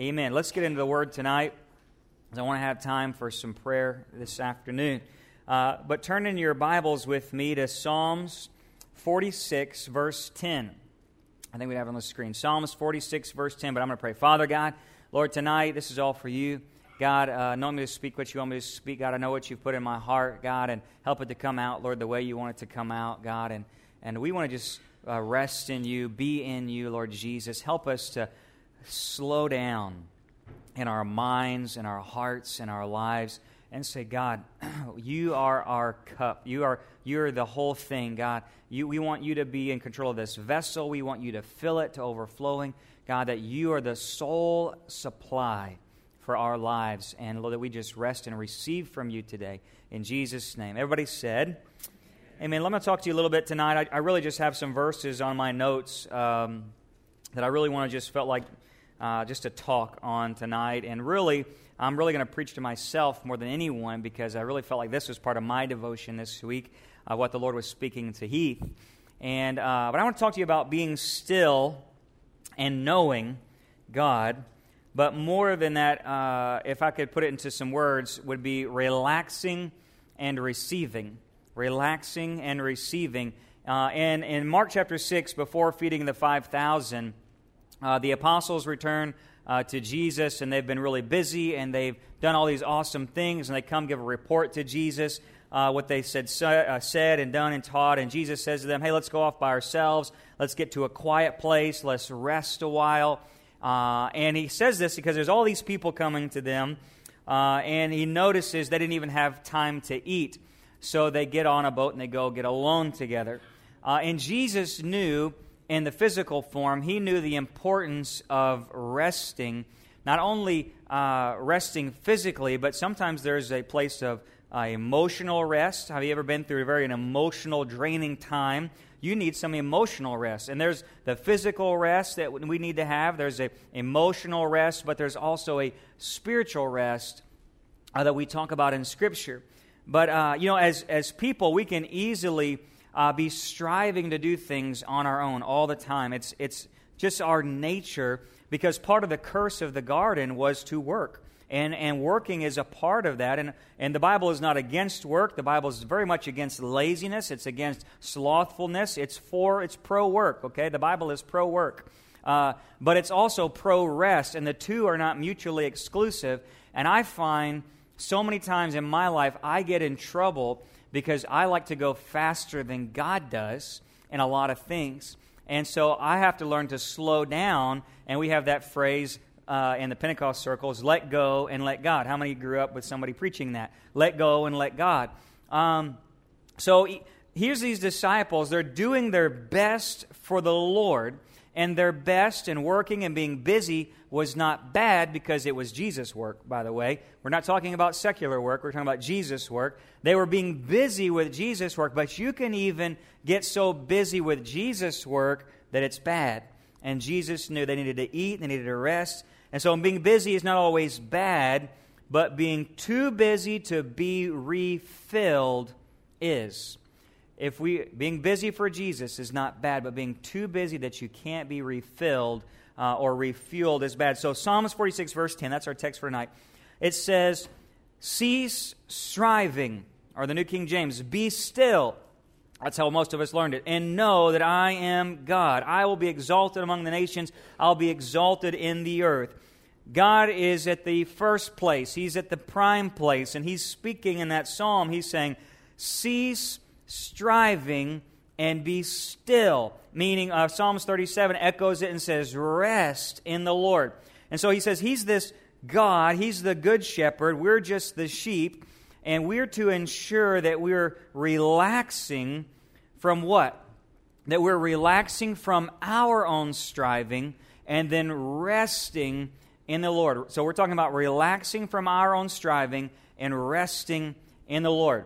Amen. Let's get into the word tonight. I want to have time for some prayer this afternoon. Uh, but turn in your Bibles with me to Psalms 46, verse 10. I think we have it on the screen. Psalms 46, verse 10. But I'm going to pray. Father God, Lord, tonight this is all for you. God, uh, know me to speak what you want me to speak. God, I know what you've put in my heart, God, and help it to come out, Lord, the way you want it to come out, God. And, and we want to just uh, rest in you, be in you, Lord Jesus. Help us to slow down in our minds, in our hearts, in our lives, and say, God, you are our cup. You are you're the whole thing, God. You, we want you to be in control of this vessel. We want you to fill it to overflowing. God, that you are the sole supply for our lives. And Lord, that we just rest and receive from you today. In Jesus' name. Everybody said, Amen. Let me talk to you a little bit tonight. I, I really just have some verses on my notes um, that I really want to just felt like uh, just to talk on tonight. And really, I'm really going to preach to myself more than anyone because I really felt like this was part of my devotion this week, uh, what the Lord was speaking to Heath. And uh, but I want to talk to you about being still and knowing God. But more than that, uh, if I could put it into some words, would be relaxing and receiving. Relaxing and receiving. Uh, and in Mark chapter 6, before feeding the 5,000, uh, the apostles return uh, to Jesus, and they've been really busy, and they've done all these awesome things, and they come give a report to Jesus. Uh, what they said, uh, said and done and taught. And Jesus says to them, Hey, let's go off by ourselves. Let's get to a quiet place. Let's rest a while. Uh, and he says this because there's all these people coming to them. And he notices they didn't even have time to eat. So they get on a boat and they go get alone together. And Jesus knew in the physical form, he knew the importance of resting, not only uh, resting physically, but sometimes there's a place of uh, emotional rest. Have you ever been through a very an emotional, draining time? You need some emotional rest. And there's the physical rest that we need to have, there's a emotional rest, but there's also a spiritual rest uh, that we talk about in Scripture. But, uh, you know, as, as people, we can easily uh, be striving to do things on our own all the time. It's, it's just our nature because part of the curse of the garden was to work. And, and working is a part of that. And, and the Bible is not against work. The Bible is very much against laziness. It's against slothfulness. It's for, it's pro work, okay? The Bible is pro work. Uh, but it's also pro rest. And the two are not mutually exclusive. And I find so many times in my life, I get in trouble because I like to go faster than God does in a lot of things. And so I have to learn to slow down. And we have that phrase uh, in the Pentecost circles let go and let God. How many grew up with somebody preaching that? Let go and let God. Um, so here's these disciples. They're doing their best for the Lord and their best and working and being busy was not bad because it was Jesus' work, by the way. We're not talking about secular work, we're talking about Jesus' work. They were being busy with Jesus' work, but you can even get so busy with Jesus' work that it's bad. And Jesus knew they needed to eat, they needed to rest. And so being busy is not always bad, but being too busy to be refilled is if we being busy for Jesus is not bad, but being too busy that you can't be refilled uh, or refueled is bad. So Psalms 46 verse 10, that's our text for tonight. It says, "Cease striving," or the New King James, "Be still." That's how most of us learned it. And know that I am God. I will be exalted among the nations. I'll be exalted in the earth. God is at the first place. He's at the prime place. And He's speaking in that psalm. He's saying, Cease striving and be still. Meaning, uh, Psalms 37 echoes it and says, Rest in the Lord. And so he says, He's this God, He's the good shepherd, we're just the sheep, and we're to ensure that we're relaxing from what? That we're relaxing from our own striving and then resting in the Lord. So we're talking about relaxing from our own striving and resting in the Lord.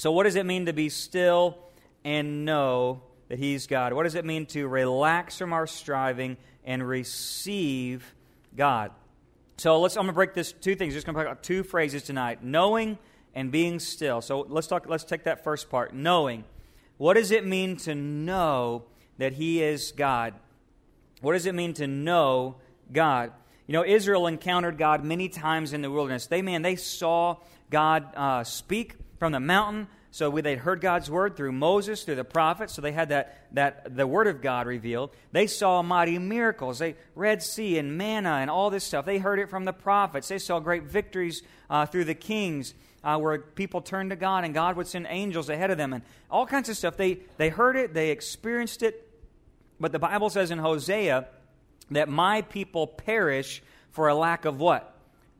So, what does it mean to be still and know that He's God? What does it mean to relax from our striving and receive God? So, let's. I'm going to break this two things. Just going to talk about two phrases tonight: knowing and being still. So, let's talk. Let's take that first part. Knowing. What does it mean to know that He is God? What does it mean to know God? You know, Israel encountered God many times in the wilderness. They, man, they saw God uh, speak from the mountain. So they'd heard God's word through Moses, through the prophets. So they had that, that the word of God revealed. They saw mighty miracles. They Red Sea and manna and all this stuff. They heard it from the prophets. They saw great victories uh, through the kings. Uh, where people turned to God and God would send angels ahead of them and all kinds of stuff. They, they heard it, they experienced it. But the Bible says in Hosea that my people perish for a lack of what?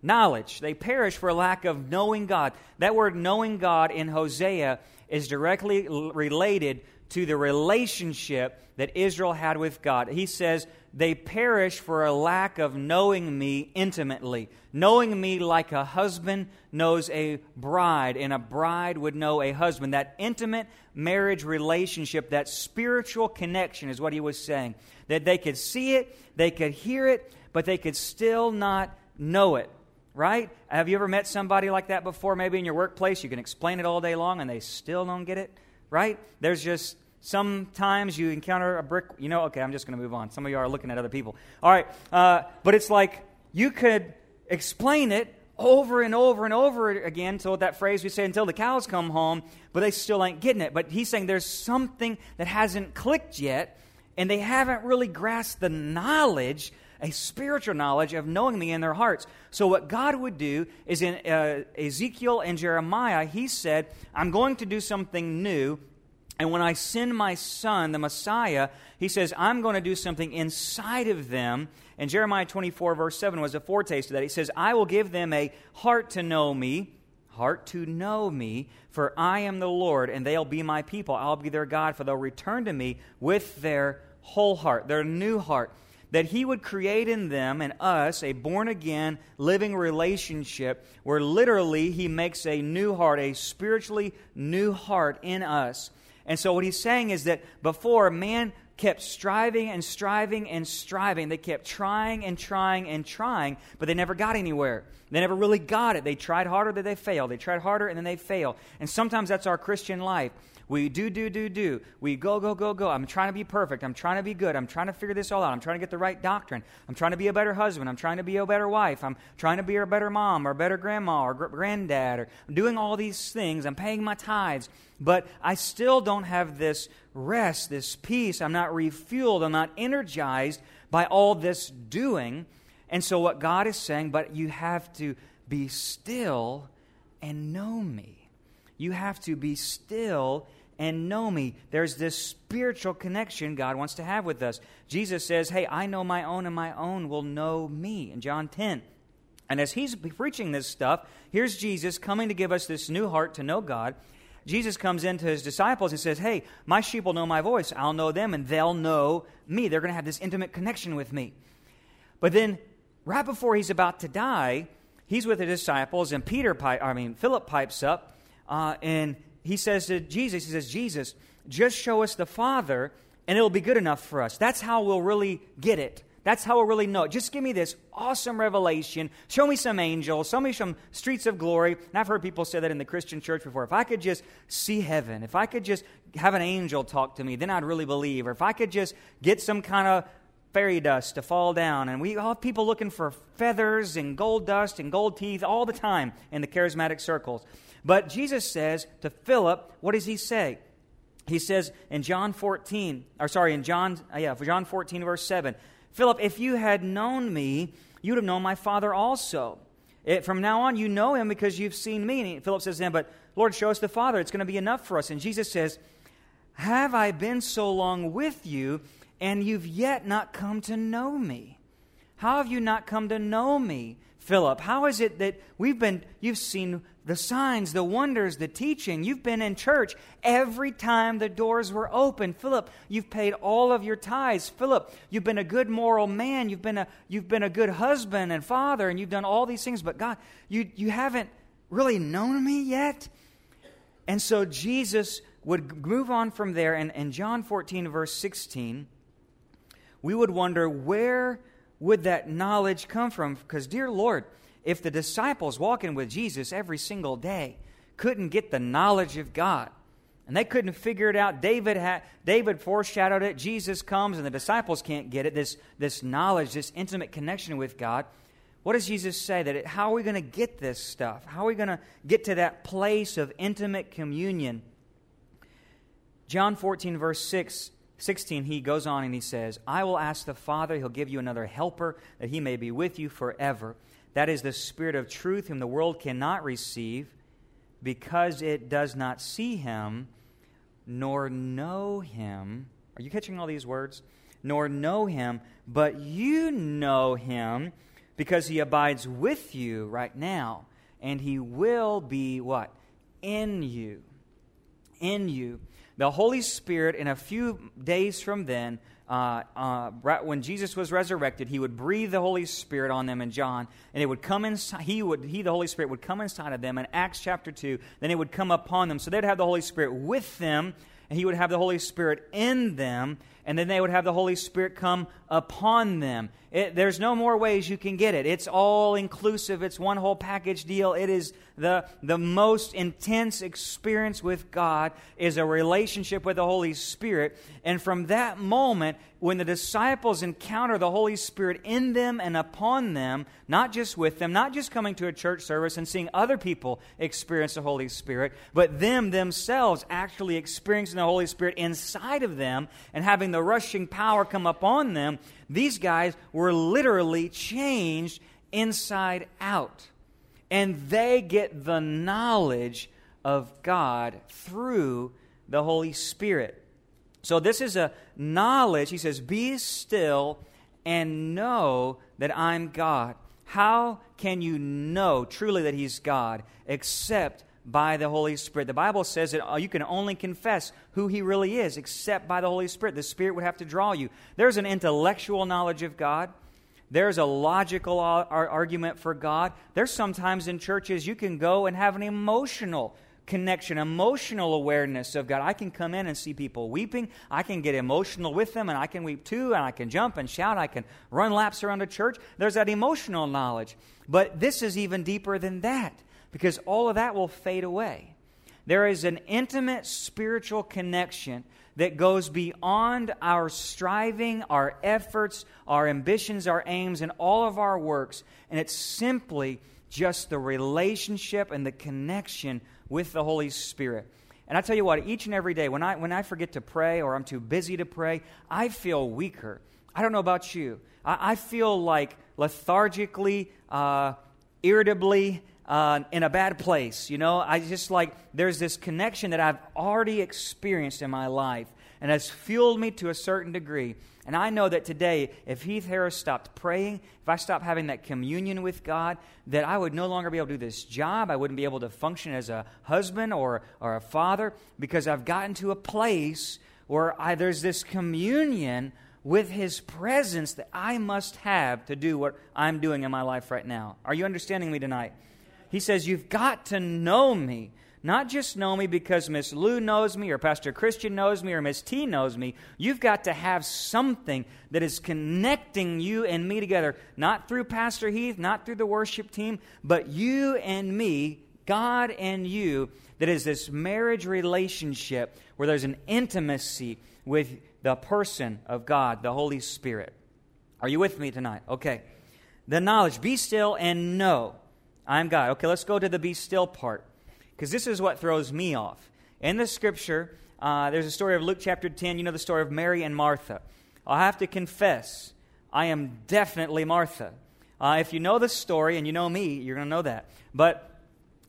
Knowledge. They perish for lack of knowing God. That word knowing God in Hosea is directly related to the relationship that Israel had with God. He says, They perish for a lack of knowing me intimately, knowing me like a husband knows a bride, and a bride would know a husband. That intimate marriage relationship, that spiritual connection is what he was saying. That they could see it, they could hear it, but they could still not know it right? Have you ever met somebody like that before, maybe in your workplace? You can explain it all day long and they still don't get it, right? There's just sometimes you encounter a brick, you know, okay, I'm just going to move on. Some of you are looking at other people. All right, uh, but it's like you could explain it over and over and over again until that phrase we say until the cows come home, but they still ain't getting it. But he's saying there's something that hasn't clicked yet, and they haven't really grasped the knowledge a spiritual knowledge of knowing me in their hearts. So, what God would do is in uh, Ezekiel and Jeremiah, he said, I'm going to do something new. And when I send my son, the Messiah, he says, I'm going to do something inside of them. And Jeremiah 24, verse 7 was a foretaste of that. He says, I will give them a heart to know me, heart to know me, for I am the Lord, and they'll be my people. I'll be their God, for they'll return to me with their whole heart, their new heart that He would create in them and us a born again, living relationship where literally He makes a new heart, a spiritually new heart in us. And so, what He's saying is that before man kept striving and striving and striving. They kept trying and trying and trying, but they never got anywhere. They never really got it. They tried harder, then they failed. They tried harder, and then they failed. And sometimes that's our Christian life. We do, do, do, do. We go, go, go, go. I'm trying to be perfect. I'm trying to be good. I'm trying to figure this all out. I'm trying to get the right doctrine. I'm trying to be a better husband. I'm trying to be a better wife. I'm trying to be a better mom or a better grandma or granddad. Or I'm doing all these things. I'm paying my tithes. But I still don't have this rest, this peace. I'm not refueled. I'm not energized by all this doing. And so, what God is saying, but you have to be still and know me. You have to be still and know me. There's this spiritual connection God wants to have with us. Jesus says, Hey, I know my own, and my own will know me in John 10. And as he's preaching this stuff, here's Jesus coming to give us this new heart to know God. Jesus comes into his disciples and says, Hey, my sheep will know my voice. I'll know them, and they'll know me. They're going to have this intimate connection with me. But then, right before he's about to die, he's with the disciples, and Peter, I mean, Philip pipes up, uh, and he says to Jesus, he says, Jesus, just show us the Father and it'll be good enough for us. That's how we'll really get it. That's how we'll really know. Just give me this awesome revelation. Show me some angels. Show me some streets of glory. And I've heard people say that in the Christian church before. If I could just see heaven, if I could just have an angel talk to me, then I'd really believe. Or if I could just get some kind of fairy dust to fall down. And we all have people looking for feathers and gold dust and gold teeth all the time in the charismatic circles. But Jesus says to Philip, what does he say? He says in John 14, or sorry, in John, yeah, John 14, verse 7, Philip, if you had known me, you'd have known my Father also. It, from now on, you know him because you've seen me. And Philip says to him, But Lord, show us the Father. It's going to be enough for us. And Jesus says, Have I been so long with you, and you've yet not come to know me? How have you not come to know me, Philip? How is it that we've been, you've seen the signs, the wonders, the teaching. You've been in church every time the doors were open. Philip, you've paid all of your tithes. Philip, you've been a good moral man. You've been a, you've been a good husband and father, and you've done all these things. But God, you, you haven't really known me yet. And so Jesus would move on from there. And in John 14, verse 16, we would wonder where would that knowledge come from? Because, dear Lord, if the disciples walking with Jesus every single day couldn't get the knowledge of God, and they couldn't figure it out. David had, David foreshadowed it. Jesus comes, and the disciples can't get it. This this knowledge, this intimate connection with God. What does Jesus say? That it, how are we going to get this stuff? How are we going to get to that place of intimate communion? John 14, verse 6, 16, he goes on and he says, I will ask the Father, he'll give you another helper, that he may be with you forever. That is the Spirit of truth, whom the world cannot receive, because it does not see him nor know him. Are you catching all these words? Nor know him, but you know him because he abides with you right now, and he will be what? In you. In you. The Holy Spirit, in a few days from then, uh, uh, when Jesus was resurrected, he would breathe the Holy Spirit on them in John, and it would come inside. He would, he, the Holy Spirit, would come inside of them in Acts chapter two. Then it would come upon them, so they'd have the Holy Spirit with them, and he would have the Holy Spirit in them, and then they would have the Holy Spirit come upon them. It, there's no more ways you can get it. It's all inclusive. It's one whole package deal. It is the, the most intense experience with God is a relationship with the Holy Spirit. And from that moment, when the disciples encounter the Holy Spirit in them and upon them, not just with them, not just coming to a church service and seeing other people experience the Holy Spirit, but them themselves actually experiencing the Holy Spirit inside of them and having the rushing power come upon them, these guys were literally changed inside out. And they get the knowledge of God through the Holy Spirit. So, this is a knowledge. He says, Be still and know that I'm God. How can you know truly that He's God except by the Holy Spirit? The Bible says that uh, you can only confess who He really is except by the Holy Spirit. The Spirit would have to draw you. There's an intellectual knowledge of God. There's a logical argument for God. There's sometimes in churches you can go and have an emotional connection, emotional awareness of God. I can come in and see people weeping. I can get emotional with them, and I can weep too, and I can jump and shout. I can run laps around a church. There's that emotional knowledge. But this is even deeper than that because all of that will fade away. There is an intimate spiritual connection that goes beyond our striving, our efforts, our ambitions, our aims, and all of our works. And it's simply just the relationship and the connection with the Holy Spirit. And I tell you what, each and every day, when I, when I forget to pray or I'm too busy to pray, I feel weaker. I don't know about you. I, I feel like lethargically, uh, irritably, uh, in a bad place. You know, I just like, there's this connection that I've already experienced in my life and has fueled me to a certain degree. And I know that today, if Heath Harris stopped praying, if I stopped having that communion with God, that I would no longer be able to do this job. I wouldn't be able to function as a husband or, or a father because I've gotten to a place where I, there's this communion with His presence that I must have to do what I'm doing in my life right now. Are you understanding me tonight? He says, You've got to know me. Not just know me because Miss Lou knows me or Pastor Christian knows me or Miss T knows me. You've got to have something that is connecting you and me together, not through Pastor Heath, not through the worship team, but you and me, God and you, that is this marriage relationship where there's an intimacy with the person of God, the Holy Spirit. Are you with me tonight? Okay. The knowledge, be still and know I'm God. Okay, let's go to the be still part because this is what throws me off. In the scripture, uh, there's a story of Luke chapter 10. You know the story of Mary and Martha. i have to confess, I am definitely Martha. Uh, if you know the story and you know me, you're going to know that. But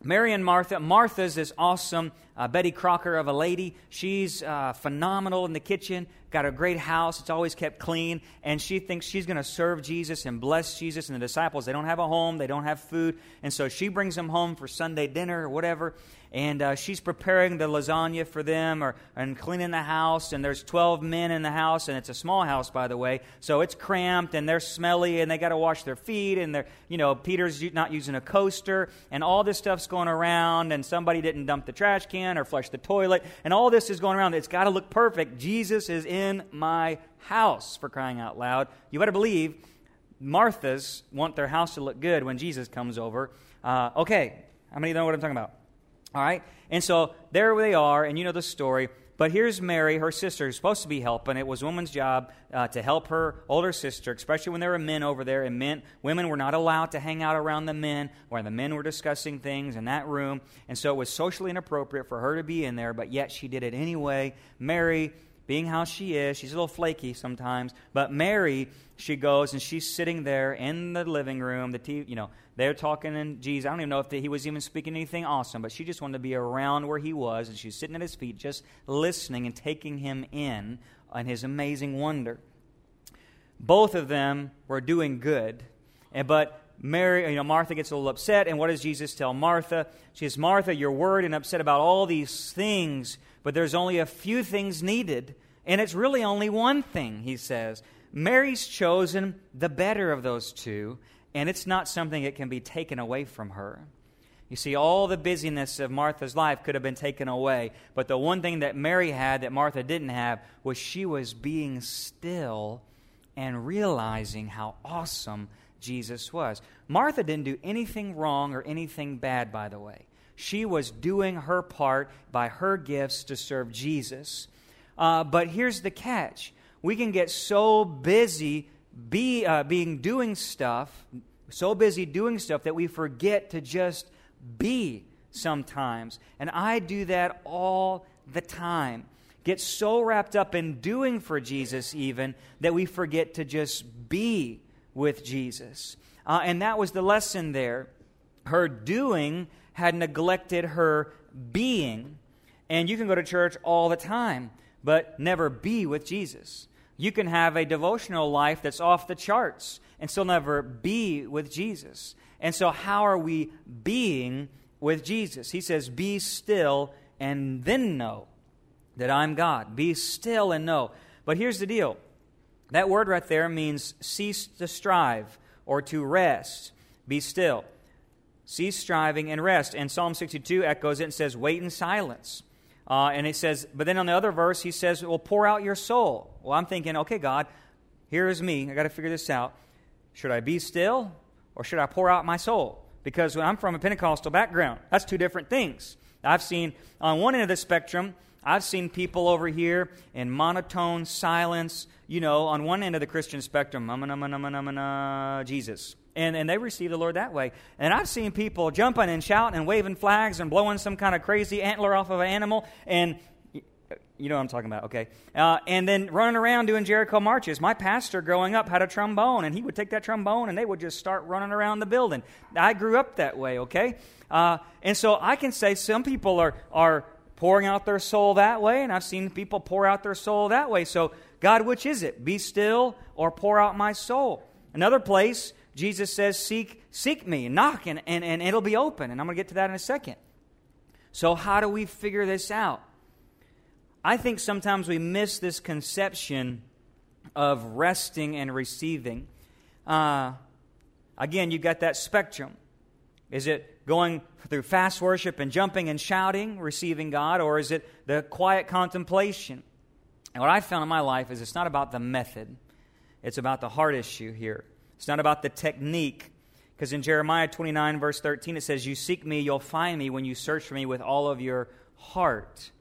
Mary and Martha. Martha's this awesome uh, Betty Crocker of a lady. She's uh, phenomenal in the kitchen, got a great house. It's always kept clean. And she thinks she's going to serve Jesus and bless Jesus and the disciples. They don't have a home, they don't have food. And so she brings them home for Sunday dinner or whatever and uh, she's preparing the lasagna for them or, and cleaning the house and there's 12 men in the house and it's a small house by the way so it's cramped and they're smelly and they got to wash their feet and they're you know peter's not using a coaster and all this stuff's going around and somebody didn't dump the trash can or flush the toilet and all this is going around. It's got to look perfect. Jesus is in my house for crying out loud. You better believe marthas want their house to look good when jesus comes over. Uh, okay how many know what i'm talking about? All right? And so there they are, and you know the story. But here's Mary, her sister, who's supposed to be helping. It was a woman's job uh, to help her older sister, especially when there were men over there. And men, women were not allowed to hang out around the men, where the men were discussing things in that room. And so it was socially inappropriate for her to be in there, but yet she did it anyway. Mary being how she is, she's a little flaky sometimes. But Mary, she goes and she's sitting there in the living room. The TV, you know, they're talking and Jesus. I don't even know if the, he was even speaking anything awesome, but she just wanted to be around where he was, and she's sitting at his feet, just listening and taking him in on his amazing wonder. Both of them were doing good, and but Mary, you know, Martha gets a little upset, and what does Jesus tell Martha? She says, Martha, you're worried and upset about all these things, but there's only a few things needed, and it's really only one thing, he says. Mary's chosen the better of those two, and it's not something that can be taken away from her. You see, all the busyness of Martha's life could have been taken away, but the one thing that Mary had that Martha didn't have was she was being still and realizing how awesome Jesus was. Martha didn't do anything wrong or anything bad, by the way. She was doing her part by her gifts to serve Jesus. Uh, but here's the catch we can get so busy be, uh, being doing stuff, so busy doing stuff that we forget to just be sometimes. And I do that all the time. Get so wrapped up in doing for Jesus, even, that we forget to just be with Jesus. Uh, and that was the lesson there. Her doing had neglected her being. And you can go to church all the time, but never be with Jesus. You can have a devotional life that's off the charts and still never be with Jesus. And so, how are we being with Jesus? He says, Be still and then know that I'm God. Be still and know. But here's the deal that word right there means cease to strive or to rest. Be still. Cease striving and rest. And Psalm 62 echoes it and says, Wait in silence. Uh, and it says, but then on the other verse, he says, Well, pour out your soul. Well, I'm thinking, okay, God, here is me. I got to figure this out. Should I be still or should I pour out my soul? Because I'm from a Pentecostal background, that's two different things. I've seen on one end of the spectrum, I've seen people over here in monotone silence, you know, on one end of the Christian spectrum, Jesus and, and they receive the Lord that way. And I've seen people jumping and shouting and waving flags and blowing some kind of crazy antler off of an animal, and you know what I'm talking about, okay? Uh, and then running around doing Jericho marches. My pastor growing up had a trombone, and he would take that trombone and they would just start running around the building. I grew up that way, okay? Uh, and so I can say some people are, are pouring out their soul that way, and I've seen people pour out their soul that way. So, God, which is it? Be still or pour out my soul? Another place, Jesus says, Seek, seek me, knock, and, and, and it'll be open. And I'm going to get to that in a second. So, how do we figure this out? I think sometimes we miss this conception of resting and receiving. Uh, again, you've got that spectrum. Is it going through fast worship and jumping and shouting, receiving God, or is it the quiet contemplation? And what I've found in my life is it's not about the method, it's about the heart issue here. It's not about the technique. Because in Jeremiah 29, verse 13, it says, You seek me, you'll find me when you search for me with all of your heart.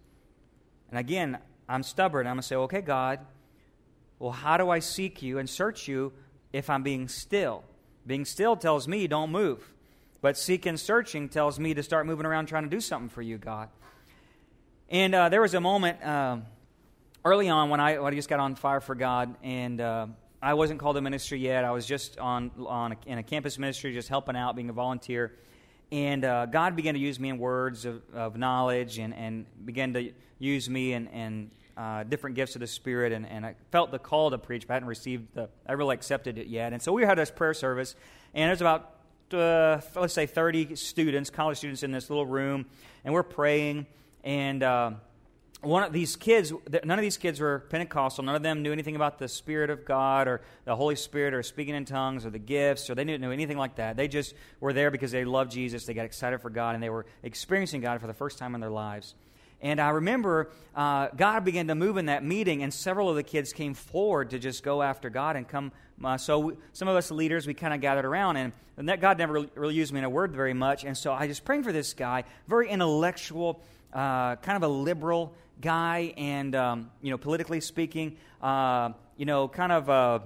And again, I'm stubborn. I'm going to say, Okay, God, well, how do I seek you and search you if I'm being still? Being still tells me don't move. But seek and searching tells me to start moving around trying to do something for you, God. And uh, there was a moment uh, early on when I, when I just got on fire for God, and uh, I wasn't called to ministry yet. I was just on, on a, in a campus ministry, just helping out, being a volunteer. And uh, God began to use me in words of, of knowledge and, and began to use me in, in uh, different gifts of the Spirit. And, and I felt the call to preach, but I hadn't received the, I really accepted it yet. And so we had this prayer service, and there's about, uh, let's say, 30 students, college students in this little room, and we're praying. And uh, one of these kids, none of these kids were Pentecostal. None of them knew anything about the Spirit of God or the Holy Spirit or speaking in tongues or the gifts, or they didn't know anything like that. They just were there because they loved Jesus. They got excited for God, and they were experiencing God for the first time in their lives. And I remember uh, God began to move in that meeting, and several of the kids came forward to just go after God and come. Uh, so we, some of us leaders, we kind of gathered around, and, and that God never really, used me in a word very much. And so I just praying for this guy, very intellectual uh, kind of a liberal guy, and um, you know, politically speaking, uh, you know, kind of uh,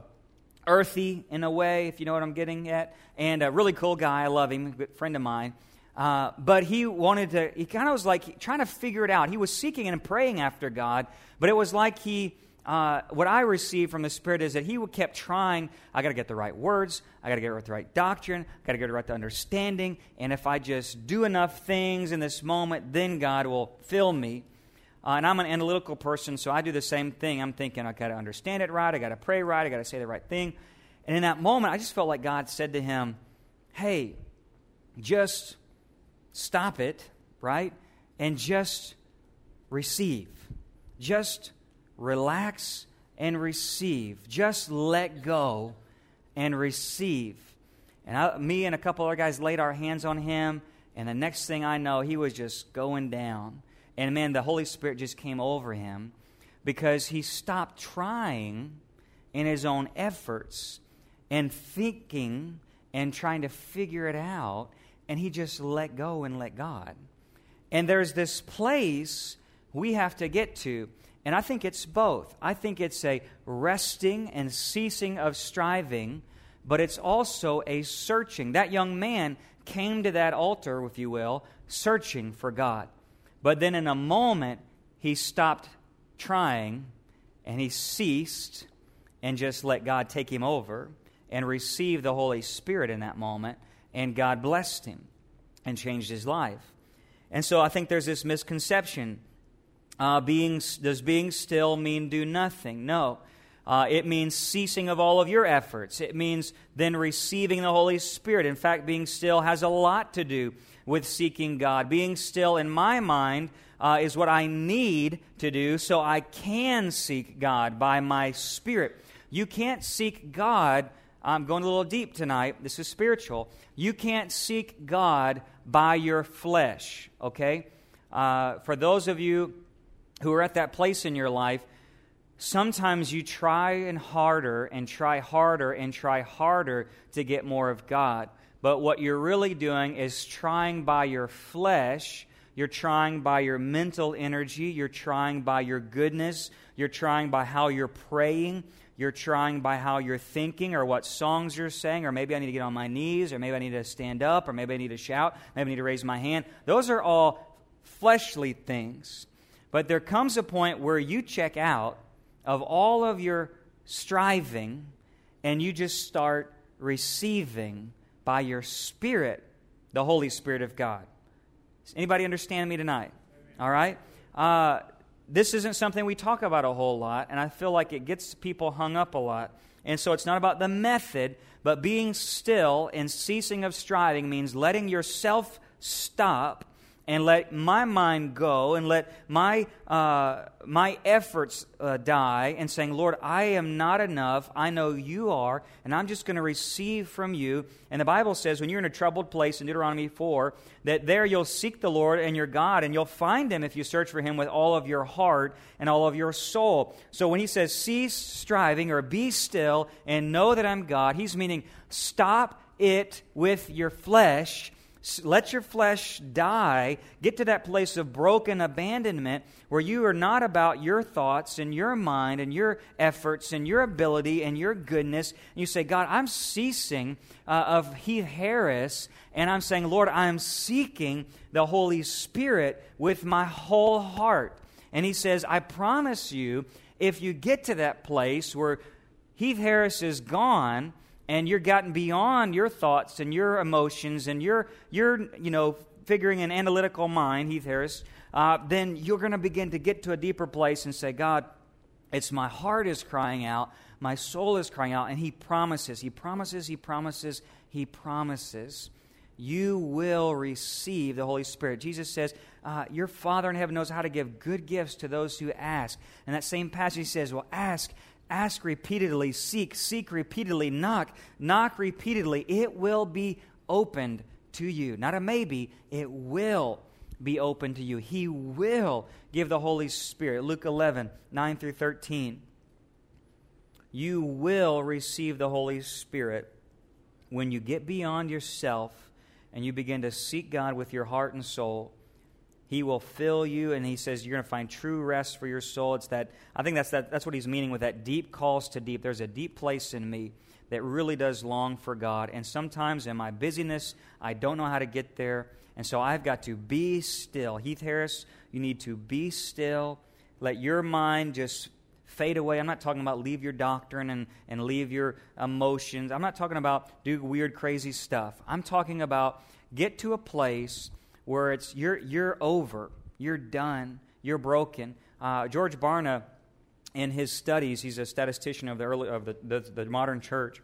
earthy in a way, if you know what I'm getting at, and a really cool guy. I love him, a good friend of mine. Uh, but he wanted to, he kind of was like trying to figure it out. He was seeking and praying after God, but it was like he, uh, what I received from the Spirit is that he kept trying, I got to get the right words, I got to get the right doctrine, I got to get the right understanding, and if I just do enough things in this moment, then God will fill me. Uh, and I'm an analytical person, so I do the same thing. I'm thinking, I got to understand it right, I got to pray right, I got to say the right thing. And in that moment, I just felt like God said to him, Hey, just stop it, right? And just receive. Just relax and receive. Just let go and receive. And I, me and a couple other guys laid our hands on him, and the next thing I know, he was just going down. And man, the Holy Spirit just came over him because he stopped trying in his own efforts and thinking and trying to figure it out, and he just let go and let God. And there's this place we have to get to and I think it's both. I think it's a resting and ceasing of striving, but it's also a searching. That young man came to that altar, if you will, searching for God. But then in a moment, he stopped trying and he ceased and just let God take him over and received the Holy Spirit in that moment. And God blessed him and changed his life. And so I think there's this misconception uh, being, does being still mean do nothing? No. Uh, it means ceasing of all of your efforts. It means then receiving the Holy Spirit. In fact, being still has a lot to do with seeking God. Being still, in my mind, uh, is what I need to do so I can seek God by my Spirit. You can't seek God. I'm going a little deep tonight. This is spiritual. You can't seek God by your flesh, okay? Uh, for those of you who are at that place in your life, sometimes you try and harder and try harder and try harder to get more of God. But what you're really doing is trying by your flesh, you're trying by your mental energy, you're trying by your goodness, you're trying by how you're praying, you're trying by how you're thinking or what songs you're saying, or maybe I need to get on my knees, or maybe I need to stand up, or maybe I need to shout, maybe I need to raise my hand. Those are all fleshly things. But there comes a point where you check out of all of your striving and you just start receiving by your spirit the Holy Spirit of God. Does anybody understand me tonight? All right? Uh, this isn't something we talk about a whole lot, and I feel like it gets people hung up a lot. And so it's not about the method, but being still and ceasing of striving means letting yourself stop and let my mind go and let my, uh, my efforts uh, die and saying, Lord, I am not enough. I know you are, and I'm just going to receive from you. And the Bible says when you're in a troubled place in Deuteronomy 4, that there you'll seek the Lord and your God, and you'll find him if you search for him with all of your heart and all of your soul. So when he says, cease striving or be still and know that I'm God, he's meaning stop it with your flesh let your flesh die. Get to that place of broken abandonment where you are not about your thoughts and your mind and your efforts and your ability and your goodness. And you say, God, I'm ceasing uh, of Heath Harris, and I'm saying, Lord, I'm seeking the Holy Spirit with my whole heart. And He says, I promise you, if you get to that place where Heath Harris is gone, and you're gotten beyond your thoughts and your emotions and your, your you know, figuring an analytical mind, Heath Harris, uh, then you're going to begin to get to a deeper place and say, God, it's my heart is crying out, my soul is crying out, and He promises, He promises, He promises, He promises. You will receive the Holy Spirit. Jesus says, uh, Your Father in heaven knows how to give good gifts to those who ask. And that same passage says, Well, ask Ask repeatedly, seek, seek repeatedly, knock, knock repeatedly. It will be opened to you. Not a maybe, it will be open to you. He will give the Holy Spirit. Luke 11, 9 through 13. You will receive the Holy Spirit when you get beyond yourself and you begin to seek God with your heart and soul. He will fill you, and he says you're going to find true rest for your soul. It's that I think that's that, that's what he's meaning with that deep calls to deep. There's a deep place in me that really does long for God, and sometimes in my busyness, I don't know how to get there, and so I've got to be still. Heath Harris, you need to be still. Let your mind just fade away. I'm not talking about leave your doctrine and, and leave your emotions. I'm not talking about do weird, crazy stuff. I'm talking about get to a place where it's you're, you're over, you're done, you're broken. Uh, George Barna, in his studies, he's a statistician of the, early, of the, the, the modern church,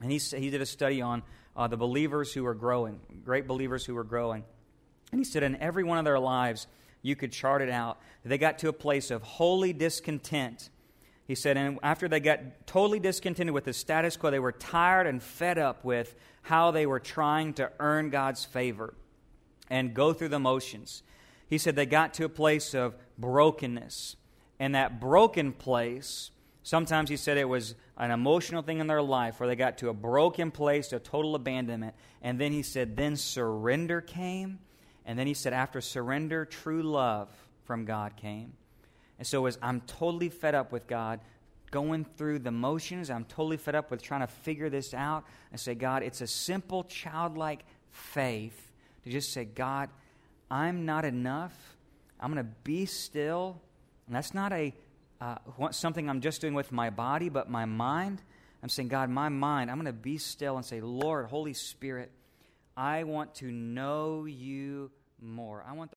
and he, he did a study on uh, the believers who were growing, great believers who were growing. And he said in every one of their lives, you could chart it out. They got to a place of holy discontent. He said, and after they got totally discontented with the status quo, they were tired and fed up with how they were trying to earn God's favor and go through the motions. He said they got to a place of brokenness. And that broken place, sometimes he said it was an emotional thing in their life where they got to a broken place, a total abandonment. And then he said, then surrender came and then he said, after surrender, true love from God came. And so as I'm totally fed up with God, going through the motions, I'm totally fed up with trying to figure this out. I say, God, it's a simple childlike faith to just say, God, I'm not enough. I'm going to be still. And that's not a uh, something I'm just doing with my body, but my mind. I'm saying, God, my mind, I'm going to be still and say, Lord, Holy Spirit, I want to know you more. I want